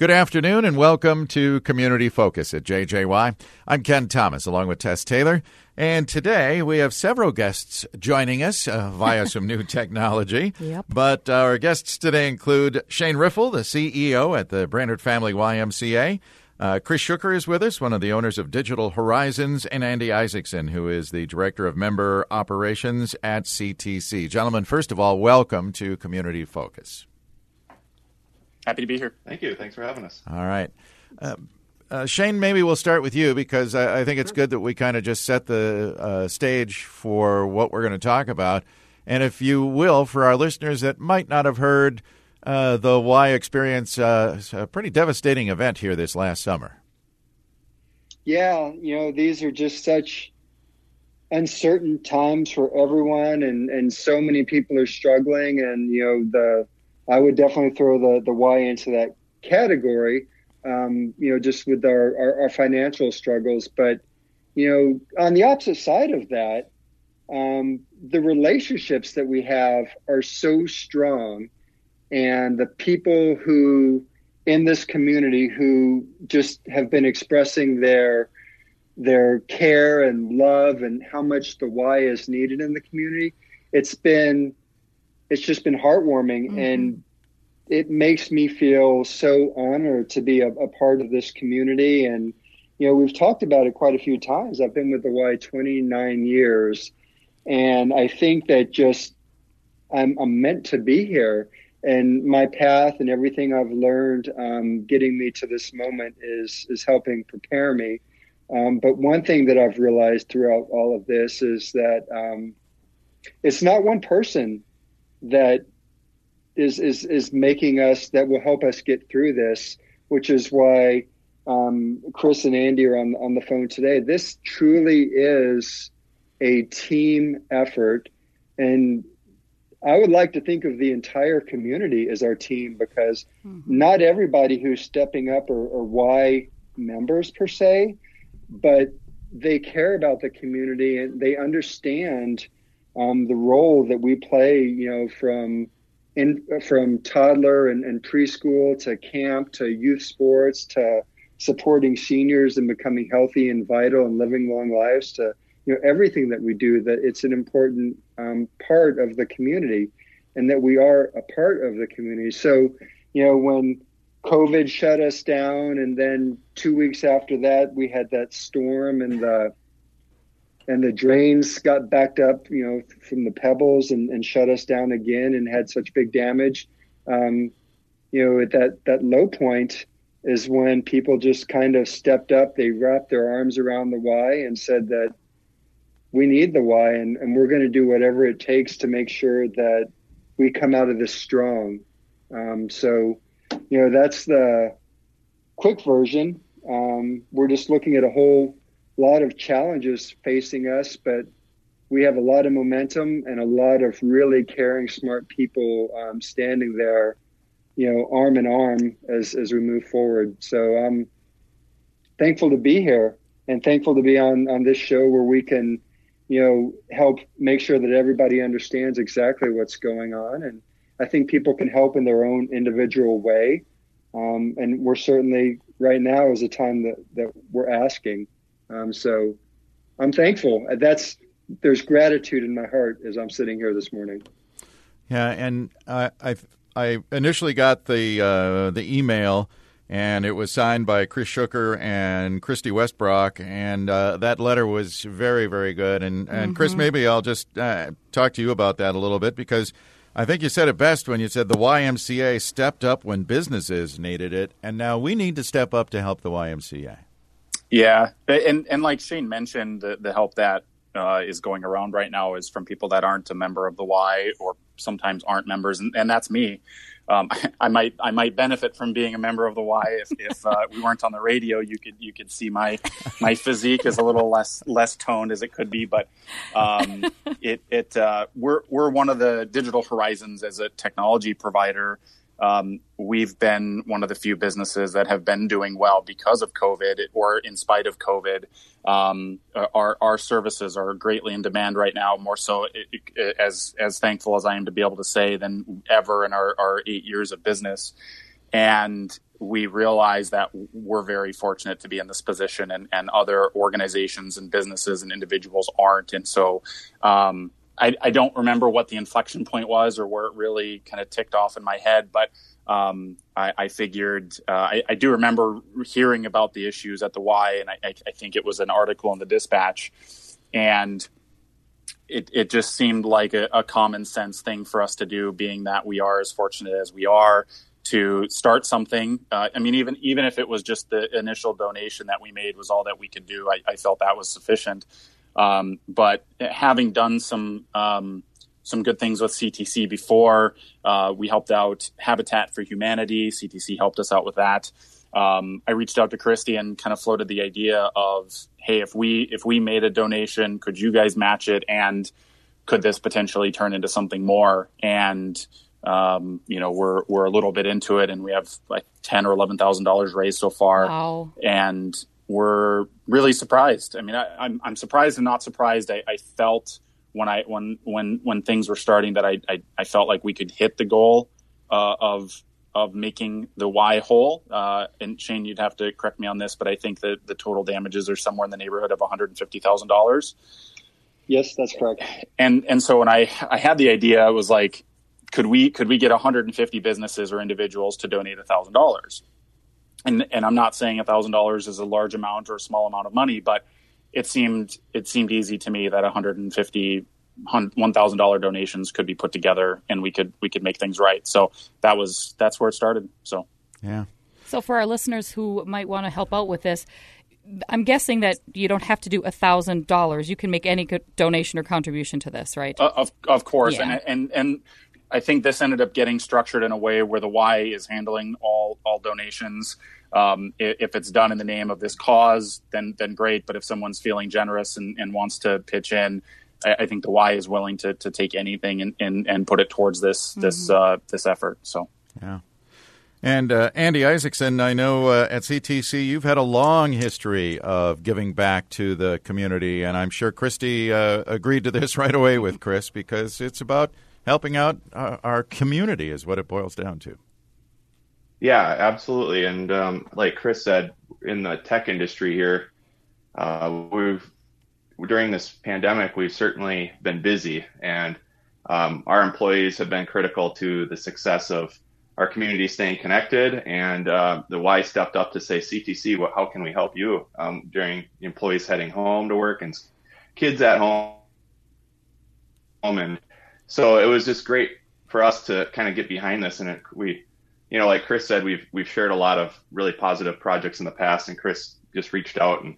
Good afternoon and welcome to Community Focus at JJY. I'm Ken Thomas along with Tess Taylor. And today we have several guests joining us uh, via some new technology. Yep. But our guests today include Shane Riffle, the CEO at the Brainerd Family YMCA. Uh, Chris Schucker is with us, one of the owners of Digital Horizons, and Andy Isaacson, who is the Director of Member Operations at CTC. Gentlemen, first of all, welcome to Community Focus. Happy to be here. Thank you. Thanks for having us. All right. Uh, uh, Shane, maybe we'll start with you because I, I think it's good that we kind of just set the uh, stage for what we're going to talk about. And if you will, for our listeners that might not have heard uh, the Y experience, uh, a pretty devastating event here this last summer. Yeah, you know, these are just such uncertain times for everyone, and, and so many people are struggling. And, you know, the I would definitely throw the the Y into that category. Um, you know, just with our, our, our financial struggles, but you know, on the opposite side of that, um, the relationships that we have are so strong, and the people who in this community who just have been expressing their their care and love and how much the Y is needed in the community. It's been it's just been heartwarming mm-hmm. and it makes me feel so honored to be a, a, part of this community. And you know we've talked about it quite a few times. I've been with the y 29 years and i think that just i'm, I'm meant to be here. And my path and everything i've learned um, getting me to this moment is is helping prepare me. Um, but one thing that i've realized throughout all of this is that um, it's not one person that is is is making us that will help us get through this, which is why um, Chris and Andy are on on the phone today. This truly is a team effort, and I would like to think of the entire community as our team because mm-hmm. not everybody who's stepping up are, are Y members per se, but they care about the community and they understand um, the role that we play. You know, from in from toddler and, and preschool to camp to youth sports to supporting seniors and becoming healthy and vital and living long lives to you know everything that we do that it's an important um, part of the community and that we are a part of the community so you know when covid shut us down and then two weeks after that we had that storm and the and the drains got backed up, you know, from the pebbles and, and shut us down again and had such big damage. Um, you know, at that, that low point is when people just kind of stepped up. They wrapped their arms around the Y and said that we need the Y and, and we're going to do whatever it takes to make sure that we come out of this strong. Um, so, you know, that's the quick version. Um, we're just looking at a whole lot of challenges facing us, but we have a lot of momentum and a lot of really caring, smart people um, standing there, you know, arm in arm as as we move forward. So I'm thankful to be here and thankful to be on on this show where we can, you know, help make sure that everybody understands exactly what's going on. And I think people can help in their own individual way. Um, and we're certainly right now is a time that that we're asking. Um, so I'm thankful. That's there's gratitude in my heart as I'm sitting here this morning. Yeah, and I I, I initially got the uh, the email. And it was signed by Chris Schucker and Christy Westbrock, and uh, that letter was very, very good. And, and mm-hmm. Chris, maybe I'll just uh, talk to you about that a little bit because I think you said it best when you said the YMCA stepped up when businesses needed it, and now we need to step up to help the YMCA. Yeah, and and like Shane mentioned, the, the help that uh, is going around right now is from people that aren't a member of the Y or sometimes aren't members, and, and that's me. Um, I, might I might benefit from being a member of the Y if, if uh, we weren't on the radio. You could you could see my my physique is a little less less toned as it could be, but um, it it uh, we're we're one of the digital horizons as a technology provider um, we've been one of the few businesses that have been doing well because of COVID or in spite of COVID. Um, our, our services are greatly in demand right now, more so as, as thankful as I am to be able to say than ever in our, our eight years of business. And we realize that we're very fortunate to be in this position and, and other organizations and businesses and individuals aren't. And so, um, I, I, don't remember what the inflection point was or where it really kind of ticked off in my head, but um, I, I, figured uh, I, I, do remember hearing about the issues at the Y, and I, I, think it was an article in the Dispatch, and it, it just seemed like a, a, common sense thing for us to do, being that we are as fortunate as we are to start something. Uh, I mean, even even if it was just the initial donation that we made was all that we could do, I, felt that was sufficient. Um, but having done some um, some good things with CTC before. Uh, we helped out Habitat for Humanity. CTC helped us out with that. Um, I reached out to Christy and kind of floated the idea of, hey, if we if we made a donation, could you guys match it, and could this potentially turn into something more? And um, you know, we're we're a little bit into it, and we have like ten or eleven thousand dollars raised so far. Wow. And we're really surprised. I mean, I, am I'm, I'm surprised and not surprised. I, I felt when I when when when things were starting that I I, I felt like we could hit the goal uh, of of making the Y whole. Uh, and Shane, you'd have to correct me on this, but I think that the total damages are somewhere in the neighborhood of one hundred and fifty thousand dollars. Yes, that's correct. And and so when I I had the idea, I was like, could we could we get 150 businesses or individuals to donate thousand dollars? And and I'm not saying a thousand dollars is a large amount or a small amount of money, but it seemed it seemed easy to me that 150 one thousand dollar donations could be put together and we could we could make things right. So that was that's where it started. So yeah. So for our listeners who might want to help out with this, I'm guessing that you don't have to do a thousand dollars. You can make any donation or contribution to this, right? Uh, of of course, yeah. and and and I think this ended up getting structured in a way where the Y is handling all all donations. Um, if it's done in the name of this cause, then then great. But if someone's feeling generous and, and wants to pitch in, I, I, think the Y is willing to, to take anything and, and, and put it towards this mm-hmm. this uh, this effort. So yeah. And uh, Andy Isaacson, I know uh, at CTC you've had a long history of giving back to the community, and I'm sure Christy uh, agreed to this right away with Chris because it's about helping out our, uh, our community, is what it boils down to. Yeah, absolutely. And um, like Chris said, in the tech industry here, uh, we've during this pandemic, we've certainly been busy, and um, our employees have been critical to the success of our community staying connected. And uh, the Y stepped up to say, CTC, what, how can we help you um, during employees heading home to work and kids at home? And so it was just great for us to kind of get behind this, and it, we you know, like Chris said, we've we've shared a lot of really positive projects in the past, and Chris just reached out and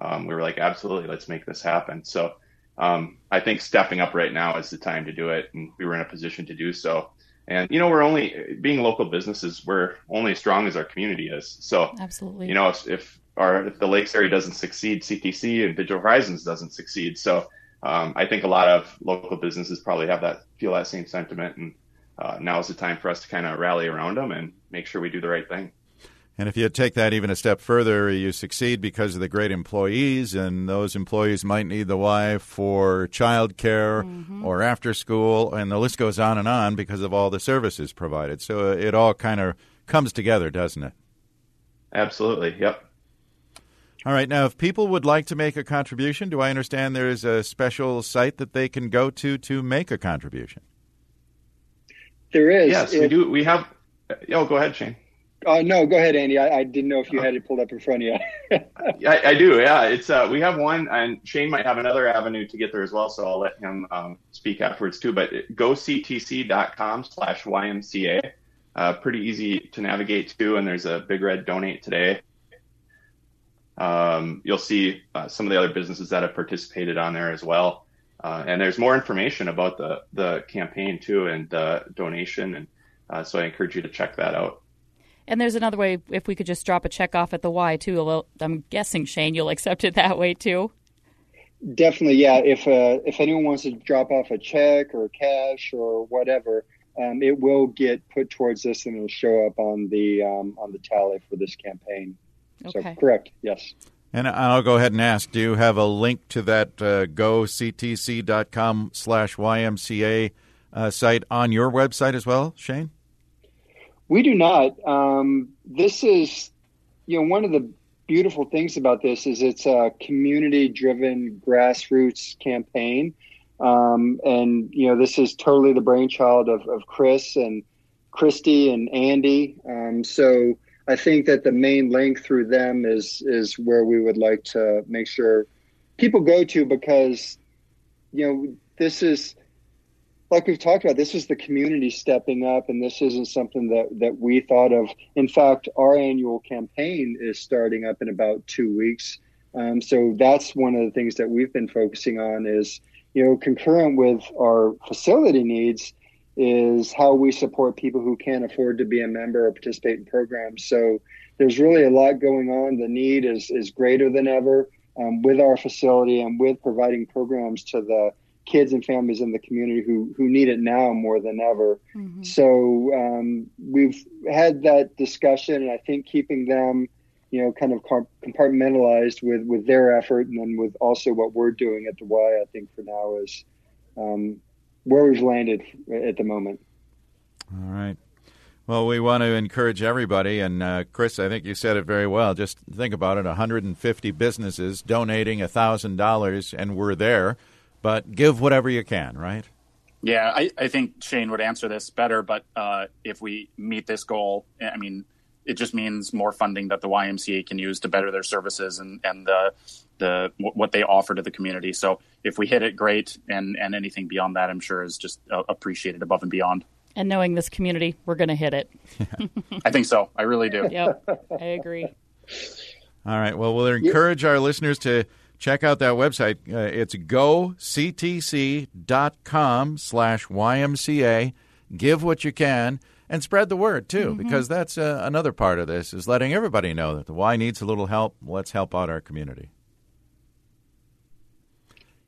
um, we were like, absolutely, let's make this happen. So um, I think stepping up right now is the time to do it, and we were in a position to do so. And you know, we're only being local businesses. We're only as strong as our community is. So absolutely, you know, if, if our if the Lakes area doesn't succeed, CTC and Digital Horizons doesn't succeed. So um, I think a lot of local businesses probably have that feel that same sentiment and uh, now is the time for us to kind of rally around them and make sure we do the right thing. And if you take that even a step further, you succeed because of the great employees, and those employees might need the Y for childcare mm-hmm. or after school, and the list goes on and on because of all the services provided. So it all kind of comes together, doesn't it? Absolutely. Yep. All right. Now, if people would like to make a contribution, do I understand there is a special site that they can go to to make a contribution? There is. Yes, if, we do. We have. Oh, go ahead, Shane. Uh, no, go ahead, Andy. I, I, didn't know if you had it pulled up in front of you. I, I, do. Yeah, it's uh, we have one, and Shane might have another avenue to get there as well. So I'll let him um, speak afterwards too. But goctc.com/ymca. Uh, pretty easy to navigate to, and there's a big red donate today. Um, you'll see uh, some of the other businesses that have participated on there as well. Uh, and there's more information about the, the campaign too and the donation. And uh, so I encourage you to check that out. And there's another way if we could just drop a check off at the Y too. I'm guessing Shane, you'll accept it that way too. Definitely, yeah. If uh, if anyone wants to drop off a check or cash or whatever, um, it will get put towards this and it'll show up on the um, on the tally for this campaign. Okay. So correct, yes. And I'll go ahead and ask, do you have a link to that uh, goctc.com slash YMCA uh, site on your website as well, Shane? We do not. Um, this is, you know, one of the beautiful things about this is it's a community-driven grassroots campaign, um, and you know, this is totally the brainchild of, of Chris and Christy and Andy. Um, so I think that the main link through them is is where we would like to make sure people go to because you know this is like we've talked about this is the community stepping up and this isn't something that that we thought of. In fact our annual campaign is starting up in about two weeks. Um, so that's one of the things that we've been focusing on is you know concurrent with our facility needs is how we support people who can't afford to be a member or participate in programs. So there's really a lot going on. The need is is greater than ever um, with our facility and with providing programs to the kids and families in the community who who need it now more than ever. Mm-hmm. So um, we've had that discussion, and I think keeping them, you know, kind of compartmentalized with with their effort, and then with also what we're doing at the Y, I think for now is um, where we've landed at the moment. All right. Well, we want to encourage everybody, and uh, Chris, I think you said it very well. Just think about it: 150 businesses donating thousand dollars, and we're there. But give whatever you can, right? Yeah, I, I think Shane would answer this better. But uh, if we meet this goal, I mean, it just means more funding that the YMCA can use to better their services and and the the what they offer to the community. So if we hit it, great, and and anything beyond that, I'm sure is just uh, appreciated above and beyond. And knowing this community, we're going to hit it. I think so. I really do. Yep, I agree. All right. Well, we'll encourage our listeners to check out that website. Uh, it's goctc.com slash YMCA. Give what you can and spread the word too, mm-hmm. because that's uh, another part of this is letting everybody know that the Y needs a little help. Let's help out our community.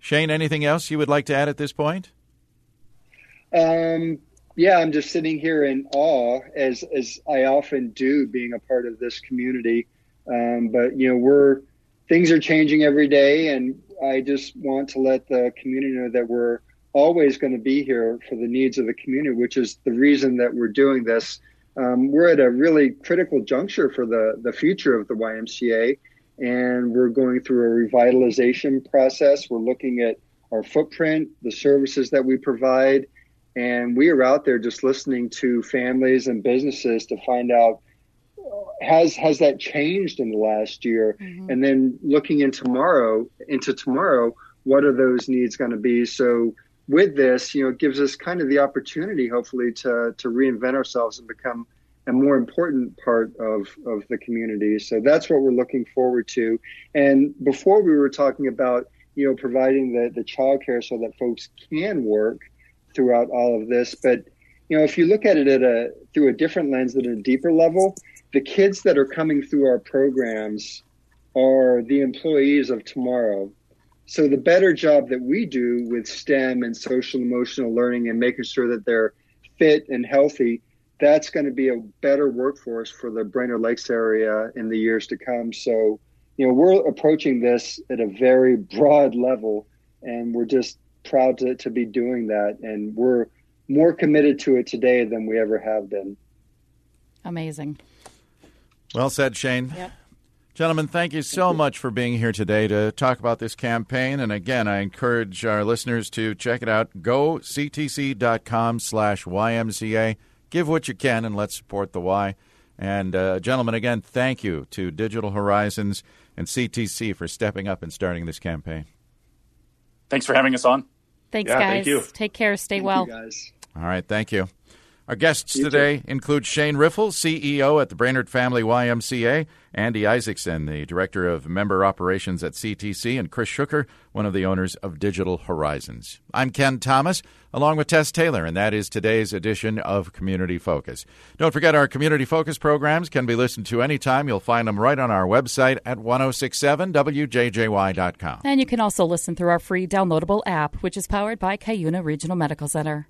Shane, anything else you would like to add at this point? Um, yeah, I'm just sitting here in awe, as as I often do, being a part of this community. Um, but you know, we're things are changing every day, and I just want to let the community know that we're always going to be here for the needs of the community, which is the reason that we're doing this. Um, we're at a really critical juncture for the the future of the YMCA and we're going through a revitalization process. We're looking at our footprint, the services that we provide, and we are out there just listening to families and businesses to find out has has that changed in the last year, mm-hmm. and then looking in tomorrow into tomorrow, what are those needs going to be? So with this, you know, it gives us kind of the opportunity, hopefully, to to reinvent ourselves and become a more important part of, of the community. So that's what we're looking forward to. And before we were talking about, you know, providing the, the childcare so that folks can work throughout all of this. But, you know, if you look at it at a through a different lens at a deeper level, the kids that are coming through our programs are the employees of tomorrow. So the better job that we do with STEM and social emotional learning and making sure that they're fit and healthy that's going to be a better workforce for the Brainerd Lakes area in the years to come. So, you know, we're approaching this at a very broad level, and we're just proud to, to be doing that. And we're more committed to it today than we ever have been. Amazing. Well said, Shane. Yep. Gentlemen, thank you so much for being here today to talk about this campaign. And again, I encourage our listeners to check it out. GoCTC.com slash YMCA give what you can and let's support the Y. And, uh, gentlemen, again, thank you to Digital Horizons and CTC for stepping up and starting this campaign. Thanks for having us on. Thanks, yeah, guys. Thank you. Take care. Stay thank well. guys. All right. Thank you. Our guests you today too. include Shane Riffle, CEO at the Brainerd Family YMCA, Andy Isaacson, the Director of Member Operations at CTC, and Chris Shooker, one of the owners of Digital Horizons. I'm Ken Thomas, along with Tess Taylor, and that is today's edition of Community Focus. Don't forget our Community Focus programs can be listened to anytime. You'll find them right on our website at 1067wjjy.com. And you can also listen through our free downloadable app, which is powered by Cuyuna Regional Medical Center.